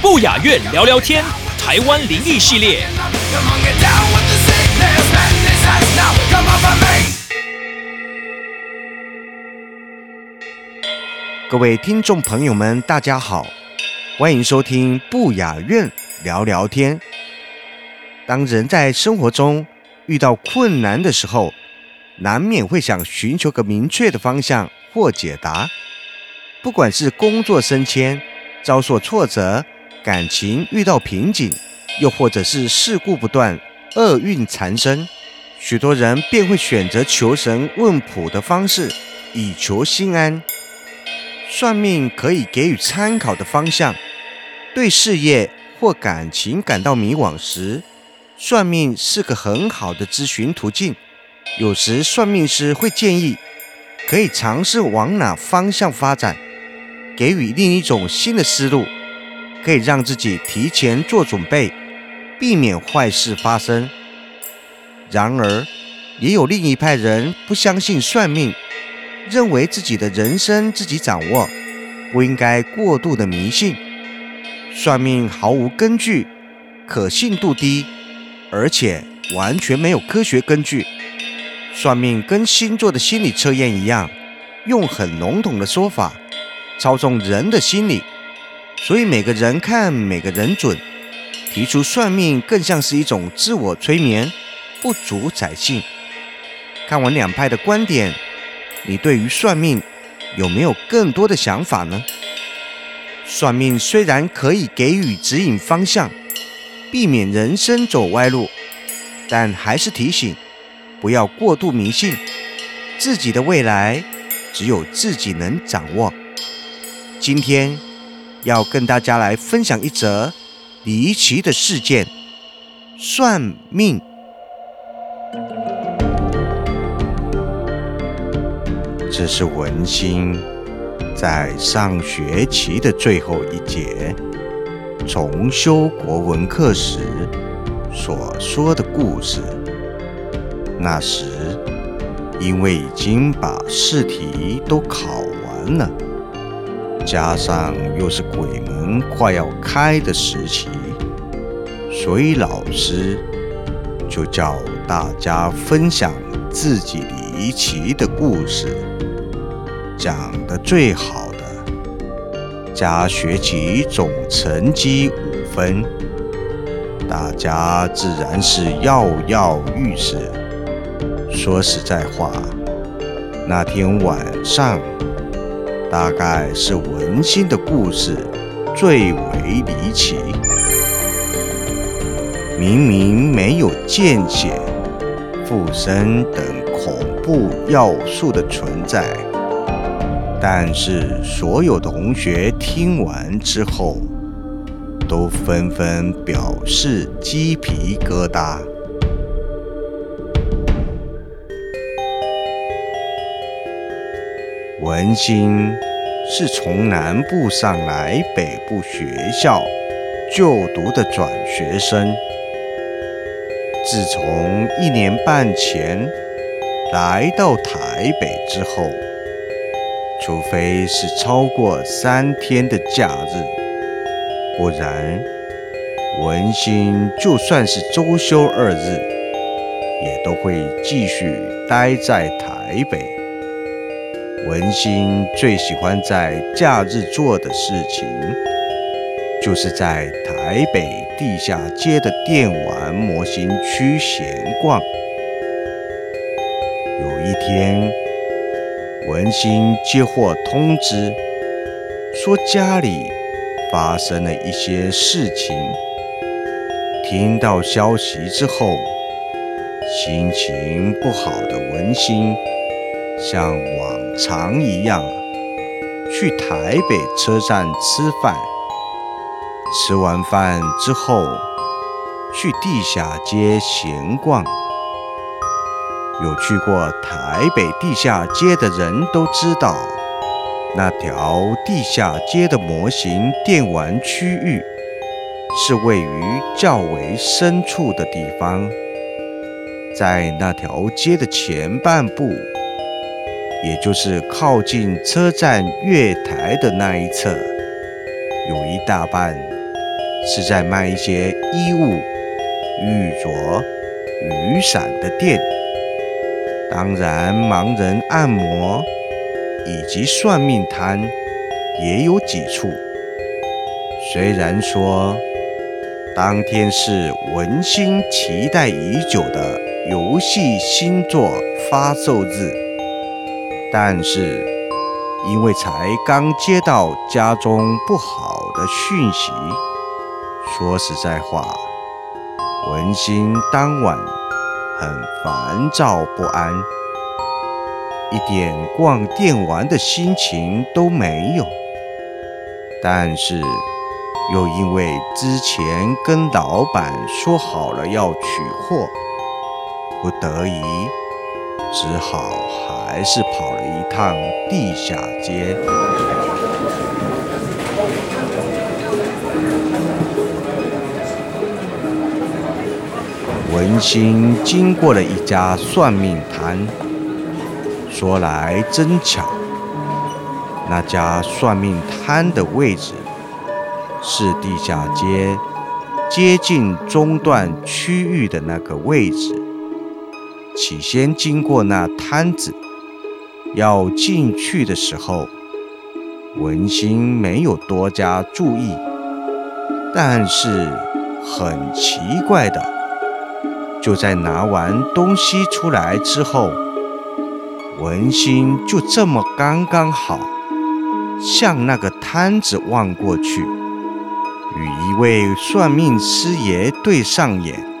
不雅院聊聊天，台湾灵异系列。各位听众朋友们，大家好，欢迎收听不雅院聊聊天。当人在生活中遇到困难的时候，难免会想寻求个明确的方向或解答。不管是工作升迁、遭受挫折、感情遇到瓶颈，又或者是事故不断、厄运缠身，许多人便会选择求神问卜的方式，以求心安。算命可以给予参考的方向。对事业或感情感到迷惘时，算命是个很好的咨询途径。有时算命师会建议，可以尝试往哪方向发展，给予另一种新的思路，可以让自己提前做准备，避免坏事发生。然而，也有另一派人不相信算命。认为自己的人生自己掌握，不应该过度的迷信。算命毫无根据，可信度低，而且完全没有科学根据。算命跟星座的心理测验一样，用很笼统的说法操纵人的心理，所以每个人看每个人准。提出算命更像是一种自我催眠，不足宰信。看完两派的观点。你对于算命有没有更多的想法呢？算命虽然可以给予指引方向，避免人生走歪路，但还是提醒不要过度迷信。自己的未来只有自己能掌握。今天要跟大家来分享一则离奇的事件——算命。这是文心在上学期的最后一节重修国文课时所说的故事。那时，因为已经把试题都考完了，加上又是鬼门快要开的时期，所以老师就叫大家分享自己离奇的故事。讲的最好的，加学习总成绩五分，大家自然是跃跃欲试。说实在话，那天晚上，大概是文心的故事最为离奇。明明没有见血、附身等恐怖要素的存在。但是，所有同学听完之后，都纷纷表示鸡皮疙瘩。文心是从南部上来北部学校就读的转学生，自从一年半前来到台北之后。除非是超过三天的假日，不然文心就算是周休二日，也都会继续待在台北。文心最喜欢在假日做的事情，就是在台北地下街的电玩模型区闲逛。有一天。文心接获通知，说家里发生了一些事情。听到消息之后，心情不好的文心，向往常一样去台北车站吃饭。吃完饭之后，去地下街闲逛。有去过台北地下街的人都知道，那条地下街的模型电玩区域是位于较为深处的地方。在那条街的前半部，也就是靠近车站月台的那一侧，有一大半是在卖一些衣物、玉镯、雨伞的店。当然，盲人按摩以及算命摊也有几处。虽然说当天是文心期待已久的。游戏新作发售日，但是因为才刚接到家中不好的讯息，说实在话，文心当晚很烦躁不安，一点逛电玩的心情都没有。但是又因为之前跟老板说好了要取货。不得已，只好还是跑了一趟地下街。文心经过了一家算命摊，说来真巧，那家算命摊的位置是地下街接近中段区域的那个位置。起先经过那摊子，要进去的时候，文心没有多加注意。但是很奇怪的，就在拿完东西出来之后，文心就这么刚刚好向那个摊子望过去，与一位算命师爷对上眼。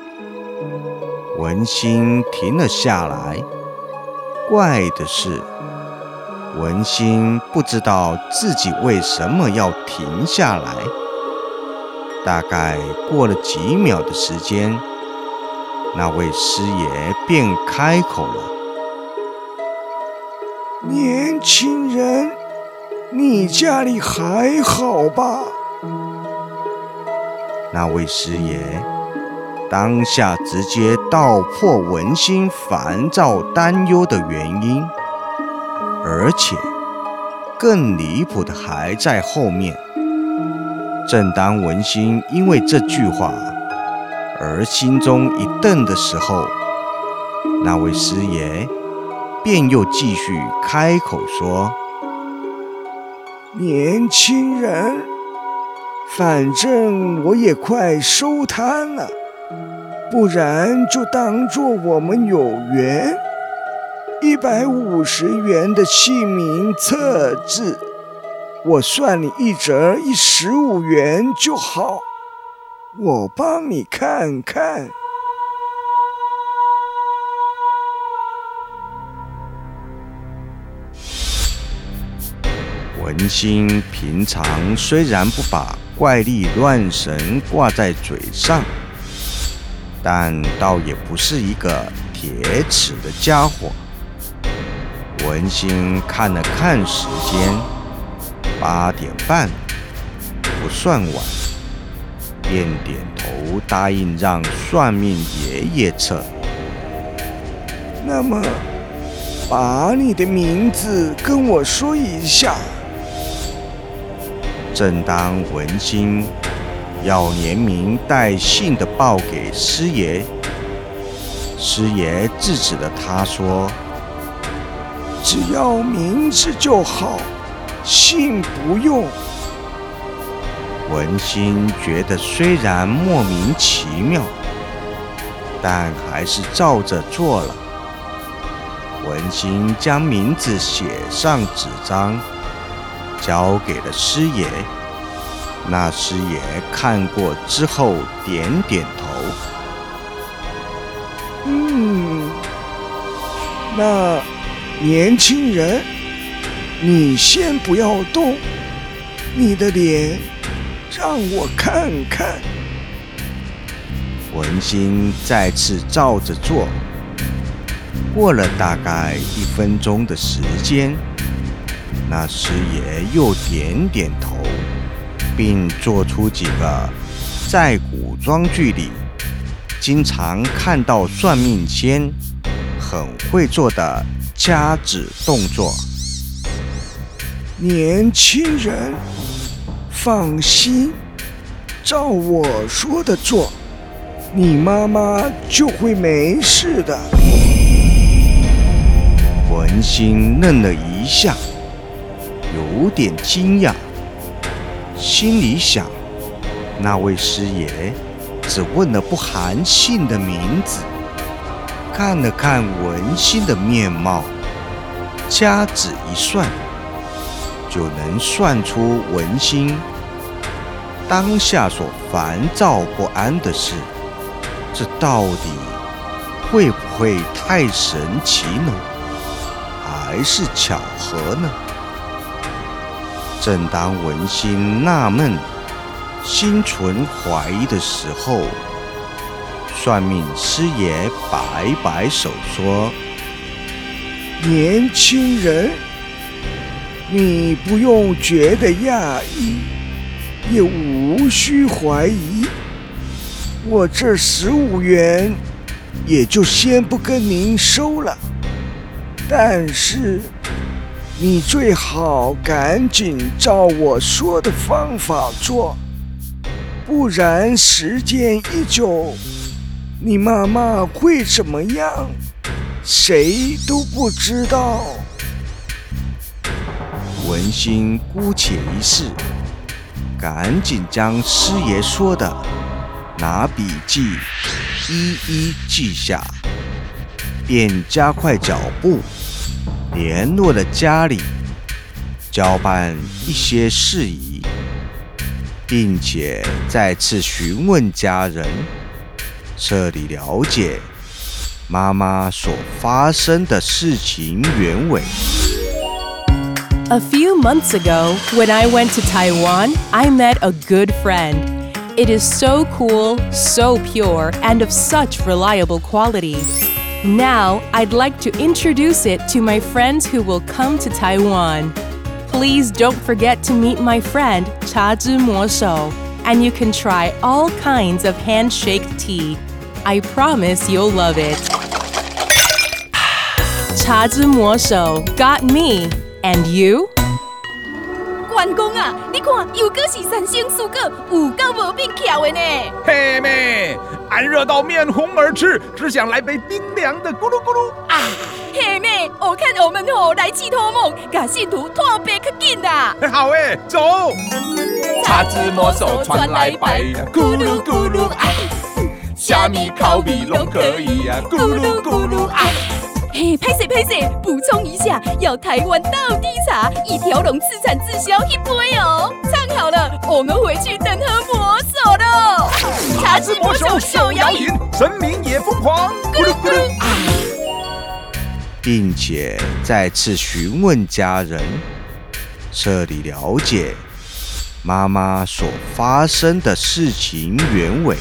文心停了下来。怪的是，文心不知道自己为什么要停下来。大概过了几秒的时间，那位师爷便开口了：“年轻人，你家里还好吧？”那位师爷。当下直接道破文心烦躁担忧的原因，而且更离谱的还在后面。正当文心因为这句话而心中一瞪的时候，那位师爷便又继续开口说：“年轻人，反正我也快收摊了。”不然就当做我们有缘，一百五十元的姓名册字，我算你一折一十五元就好，我帮你看看。文心平常虽然不把怪力乱神挂在嘴上。但倒也不是一个铁齿的家伙。文心看了看时间，八点半，不算晚，便点头答应让算命爷爷测。那么，把你的名字跟我说一下。正当文心。要连名带姓的报给师爷，师爷制止了他，说：“只要名字就好，姓不用。”文心觉得虽然莫名其妙，但还是照着做了。文心将名字写上纸张，交给了师爷。那师爷看过之后，点点头。嗯，那年轻人，你先不要动，你的脸让我看看。文心再次照着做。过了大概一分钟的时间，那师爷又点点头，并做出几个在古装剧里经常看到算命仙很会做的掐指动作。年轻人，放心，照我说的做，你妈妈就会没事的。文心愣了一下，有点惊讶，心里想：那位师爷只问了不含姓的名字，看了看文心的面貌，掐指一算，就能算出文心当下所烦躁不安的事。这到底会不会太神奇呢？还是巧合呢？正当文心纳闷、心存怀疑的时候，算命师爷摆摆手说：“年轻人，你不用觉得讶异，也无需怀疑。我这十五元，也就先不跟您收了。”但是，你最好赶紧照我说的方法做，不然时间一久，你妈妈会怎么样，谁都不知道。文心姑且一试，赶紧将师爷说的拿笔记一一记下。便加快脚步，联络了家里，交办一些事宜，并且再次询问家人，彻底了解妈妈所发生的事情原委。A few months ago, when I went to Taiwan, I met a good friend. It is so cool, so pure, and of such reliable quality. Now, I'd like to introduce it to my friends who will come to Taiwan. Please don't forget to meet my friend Cha Zhi Mo Shou, and you can try all kinds of handshake tea. I promise you'll love it. Cha Zhi Mo Shou got me, and you? 关公啊，你看又搁是三星四果，有够无变巧的呢。嘿妹，俺热到面红耳赤，只想来杯冰凉的咕噜咕噜啊！嘿妹，我看我们吼来去托梦，把信徒托白可紧啦。好诶，走。叉子魔手传来白，咕噜咕噜哎，虾米烤米拢可以呀，咕噜咕噜哎。嘿，拍摄拍摄，补充一下，要台湾道地茶，一条龙自产自销一杯哦。唱好了，我们回去等喝魔手喽。茶之魔手手摇饮，神明也疯狂，咕噜咕噜啊！并且再次询问家人，彻底了解妈妈所发生的事情原委。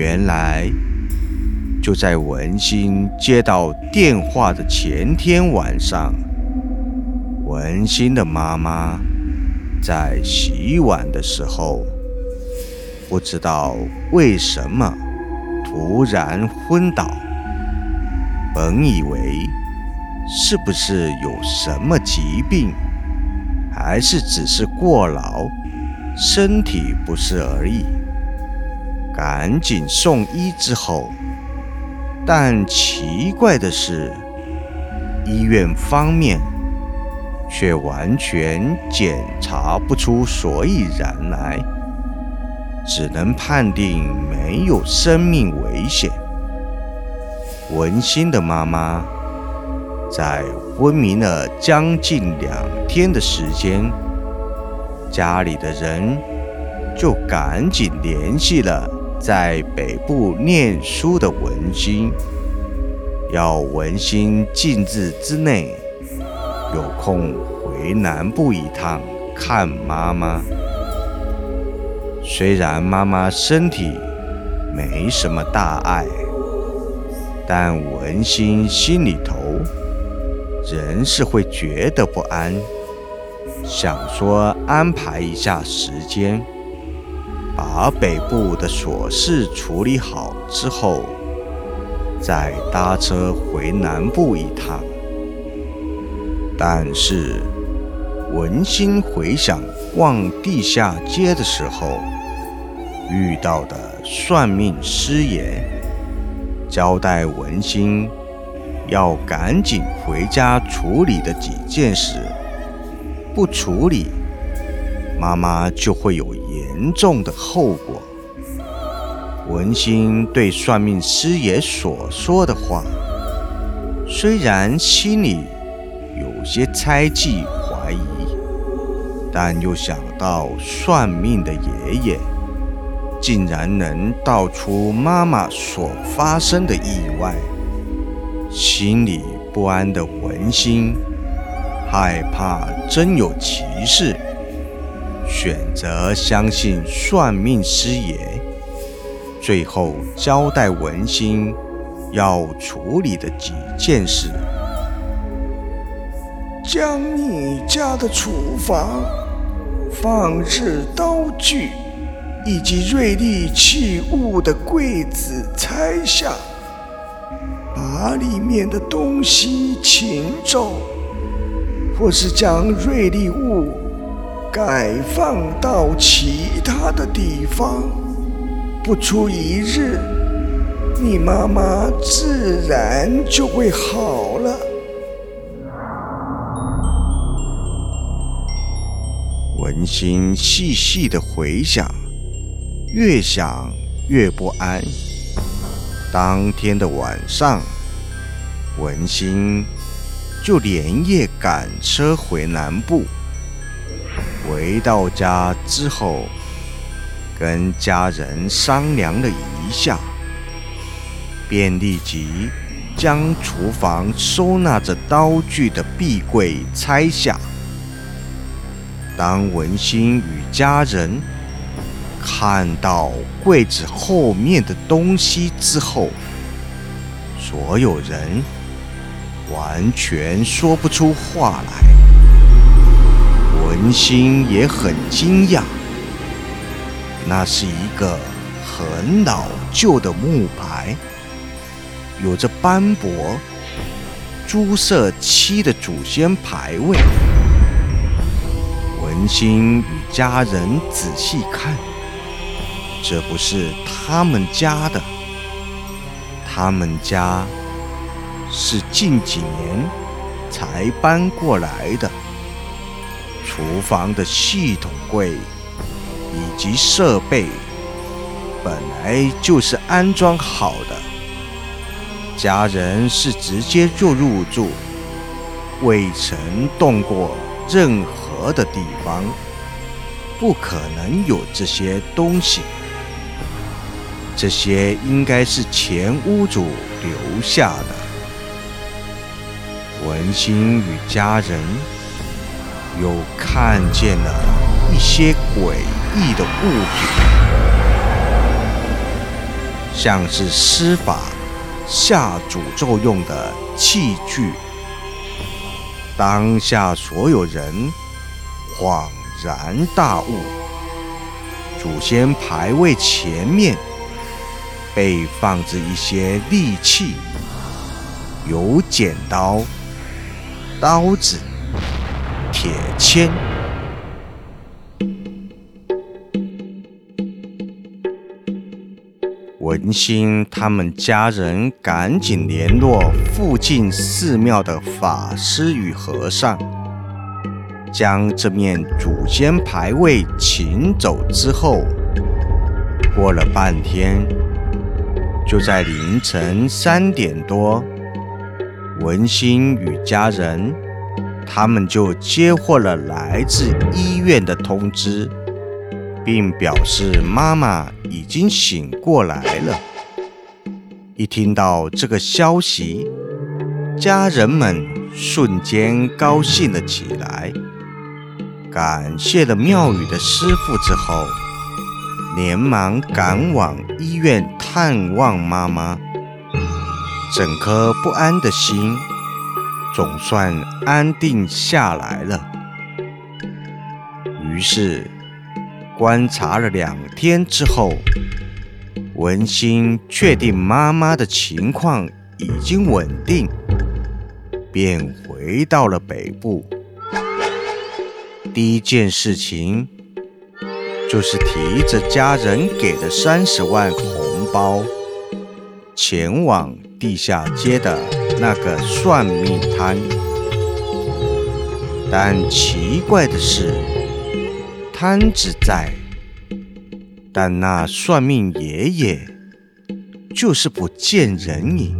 原来就在文心接到电话的前天晚上，文心的妈妈在洗碗的时候，不知道为什么突然昏倒。本以为是不是有什么疾病，还是只是过劳、身体不适而已。赶紧送医之后，但奇怪的是，医院方面却完全检查不出所以然来，只能判定没有生命危险。文心的妈妈在昏迷了将近两天的时间，家里的人就赶紧联系了。在北部念书的文心，要文心近日之内有空回南部一趟看妈妈。虽然妈妈身体没什么大碍，但文心心里头仍是会觉得不安，想说安排一下时间，把北部的琐事处理好之后，再搭车回南部一趟。但是文心回想逛地下街的时候。遇到的算命师爷交代文心要赶紧回家处理的几件事，不处理，妈妈就会有严重的后果。文心对算命师爷所说的话，虽然心里有些猜忌怀疑，但又想到算命的爷爷。竟然能道出妈妈所发生的意外，心里不安的文心，害怕真有其事，选择相信算命师爷，最后交代文心要处理的几件事：将你家的厨房放置刀具。以及锐利器物的柜子拆下，把里面的东西请走，或是将锐利物改放到其他的地方。不出一日，你妈妈自然就会好了。文心细细的回想。越想越不安。当天的晚上，文心就连夜赶车回南部。回到家之后，跟家人商量了一下，便立即将厨房收纳着刀具的壁柜拆下。当文心与家人。看到柜子后面的东西之后，所有人完全说不出话来。文心也很惊讶，那是一个很老旧的木牌，有着斑驳朱色漆的祖先牌位。文心与家人仔细看。这不是他们家的，他们家是近几年才搬过来的。厨房的系统柜以及设备本来就是安装好的，家人是直接就入住，未曾动过任何的地方，不可能有这些东西。这些应该是前屋主留下的。文心与家人又看见了一些诡异的物品，像是施法下诅咒用的器具。当下所有人恍然大悟，祖先牌位前面。被放置一些利器，有剪刀、刀子、铁签。文心他们家人赶紧联络附近寺庙的法师与和尚，将这面祖先牌位请走之后，过了半天。就在凌晨三点多，文心与家人，他们就接获了来自医院的通知，并表示妈妈已经醒过来了。一听到这个消息，家人们瞬间高兴了起来。感谢了庙宇的师傅之后，连忙赶往医院探望妈妈。整颗不安的心总算安定下来了。于是，观察了两天之后，文心确定妈妈的情况已经稳定，便回到了北部。第一件事情就是提着家人给的三十万红包，前往地下街的那个算命摊。但奇怪的是，摊子在，但那算命爷爷就是不见人影。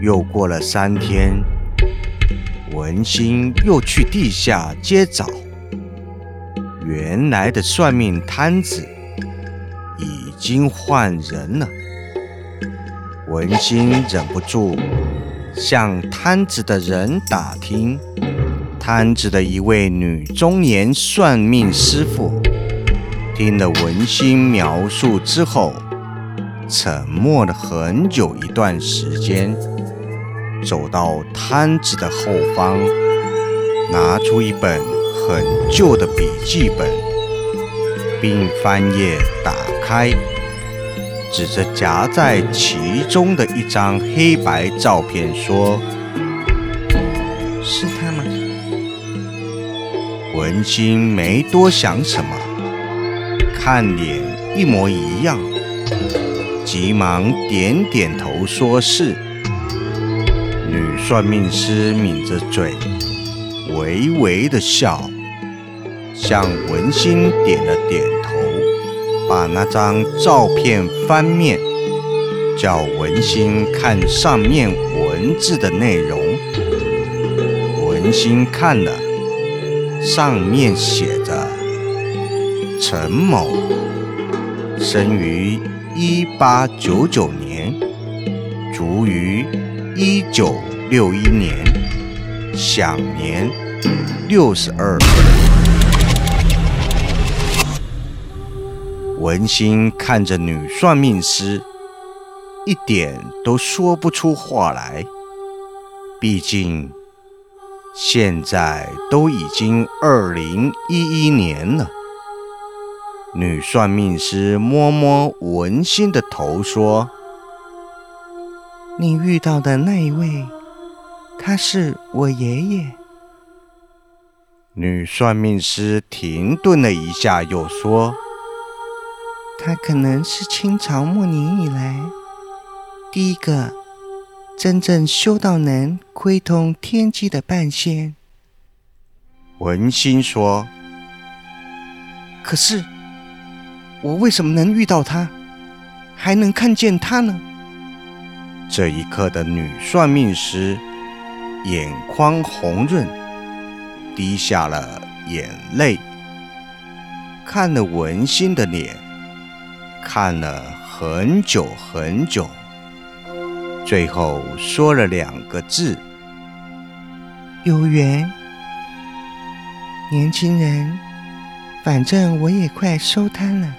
又过了三天。文心又去地下街找，原来的算命摊子已经换人了。文心忍不住向摊子的人打听，摊子的一位女中年算命师傅听了文心描述之后，沉默了很久一段时间。走到摊子的后方，拿出一本很旧的笔记本，并翻页打开，指着夹在其中的一张黑白照片说：“是他吗？”文心没多想什么，看脸一模一样，急忙点点头说是。女算命师抿着嘴，微微的笑，向文心点了点头，把那张照片翻面，叫文心看上面文字的内容。文心看了，上面写着：陈某，生于一八九九年，卒于。一九六一年，享年六十二。文心看着女算命师，一点都说不出话来。毕竟现在都已经二零一一年了。女算命师摸摸文心的头，说。你遇到的那一位，他是我爷爷。女算命师停顿了一下，又说：“他可能是清朝末年以来第一个真正修道能窥通天机的半仙。”文心说：“可是我为什么能遇到他，还能看见他呢？”这一刻的女算命师眼眶红润，滴下了眼泪，看了文心的脸，看了很久很久，最后说了两个字：“有缘。”年轻人，反正我也快收摊了，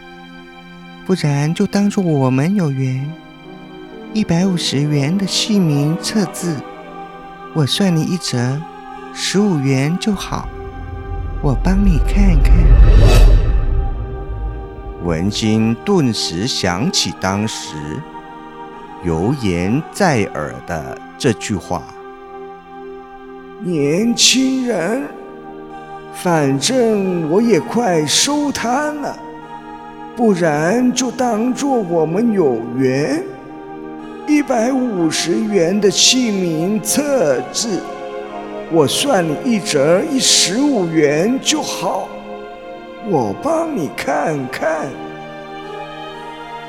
不然就当做我们有缘。一百五十元的姓名测字，我算你一折，十五元就好。我帮你看看。文心顿时想起当时油言在耳的这句话：“年轻人，反正我也快收摊了，不然就当做我们有缘。”一百五十元的姓名测字，我算你一折，一十五元就好。我帮你看看。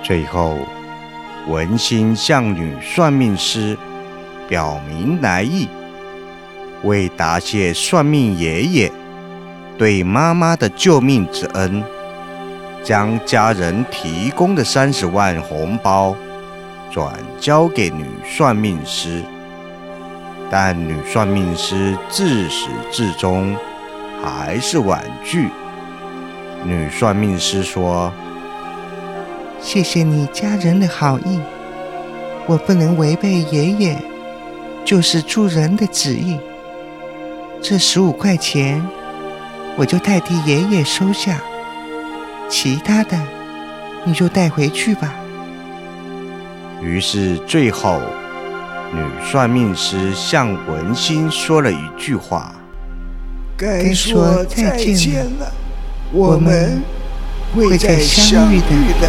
最后，文心向女算命师表明来意，为答谢算命爷爷对妈妈的救命之恩，将家人提供的三十万红包转交给女算命师，但女算命师自始至终还是婉拒。女算命师说：“谢谢你家人的好意，我不能违背爷爷就是助人的旨意。这十五块钱，我就代替爷爷收下，其他的你就带回去吧。”于是最后，女算命师向文心说了一句话：“该说再见了。”我们会再相遇的。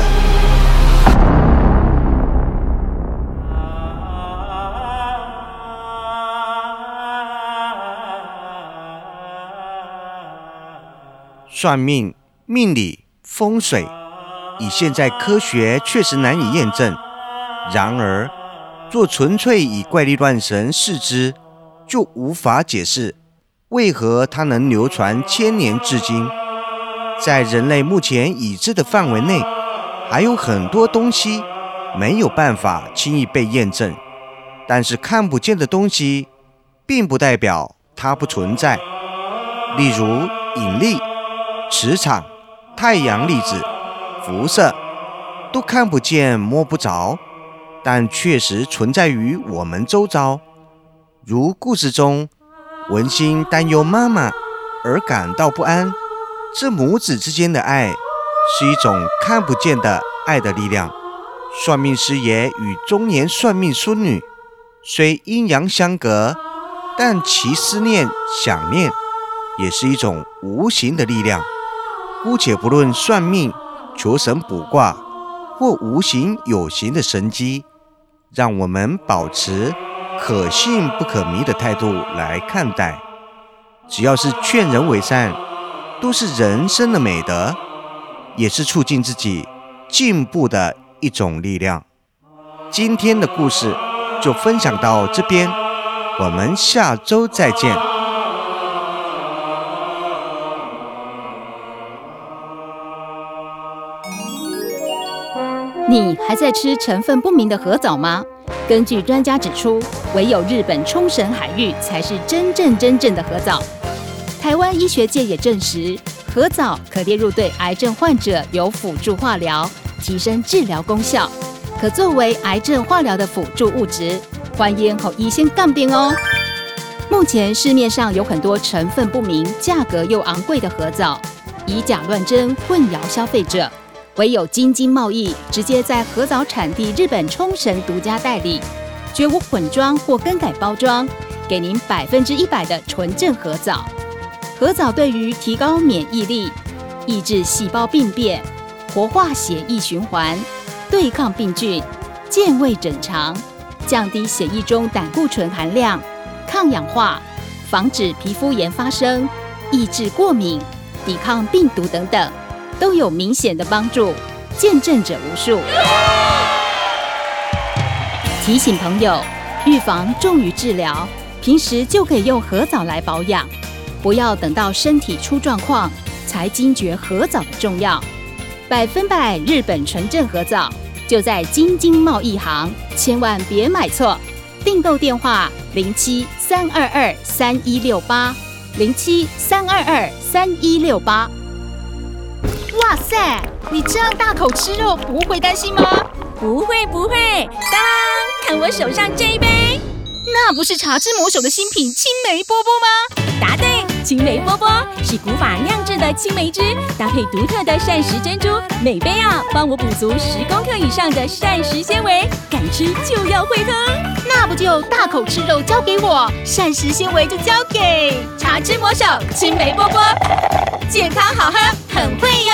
算命、命理、风水，以现在科学确实难以验证。然而，若纯粹以怪力乱神视之，就无法解释为何它能流传千年至今。在人类目前已知的范围内，还有很多东西没有办法轻易被验证。但是看不见的东西，并不代表它不存在。例如引力、磁场、太阳粒子、辐射，都看不见、摸不着，但确实存在于我们周遭。如故事中，文心担忧妈妈而感到不安。这母子之间的爱是一种看不见的爱的力量。算命师爷与中年算命孙女虽阴阳相隔，但其思念、想念也是一种无形的力量。姑且不论算命、求神卜卦或无形有形的神机，让我们保持可信不可迷的态度来看待。只要是劝人为善。都是人生的美德，也是促进自己进步的一种力量。今天的故事就分享到这边，我们下周再见。你还在吃成分不明的核藻吗？根据专家指出，唯有日本冲绳海域才是真正真正的核藻。台湾医学界也证实，核藻可列入对癌症患者有辅助化疗，提升治疗功效，可作为癌症化疗的辅助物质。欢迎和医生杠病哦。目前市面上有很多成分不明、价格又昂贵的核藻，以假乱真，混淆消费者。唯有京津贸易直接在核藻产地日本冲绳独家代理，绝无混装或更改包装，给您百分之一百的纯正核藻。核藻对于提高免疫力、抑制细胞病变、活化血液循环、对抗病菌、健胃整肠、降低血液中胆固醇含量、抗氧化、防止皮肤炎发生、抑制过敏、抵抗病毒等等，都有明显的帮助，见证者无数。提醒朋友，预防重于治疗，平时就可以用核藻来保养。不要等到身体出状况才惊觉核藻的重要。百分百日本纯正核藻就在京津贸易行，千万别买错。订购电话：零七三二二三一六八零七三二二三一六八。哇塞，你这样大口吃肉，不会担心吗？不会不会，当看我手上这一杯，那不是茶之魔手的新品青梅波波吗？答对。青梅波波。是古法酿制的青梅汁，搭配独特的膳食珍珠，每杯啊帮我补足十公克以上的膳食纤维，敢吃就要会喝，那不就大口吃肉交给我，膳食纤维就交给茶之魔手青梅波波，健康好喝很会哟。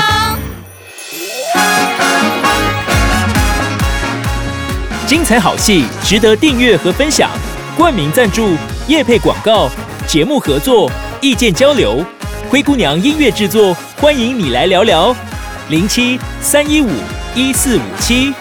精彩好戏值得订阅和分享，冠名赞助、夜配广告、节目合作。意见交流，灰姑娘音乐制作，欢迎你来聊聊，零七三一五一四五七。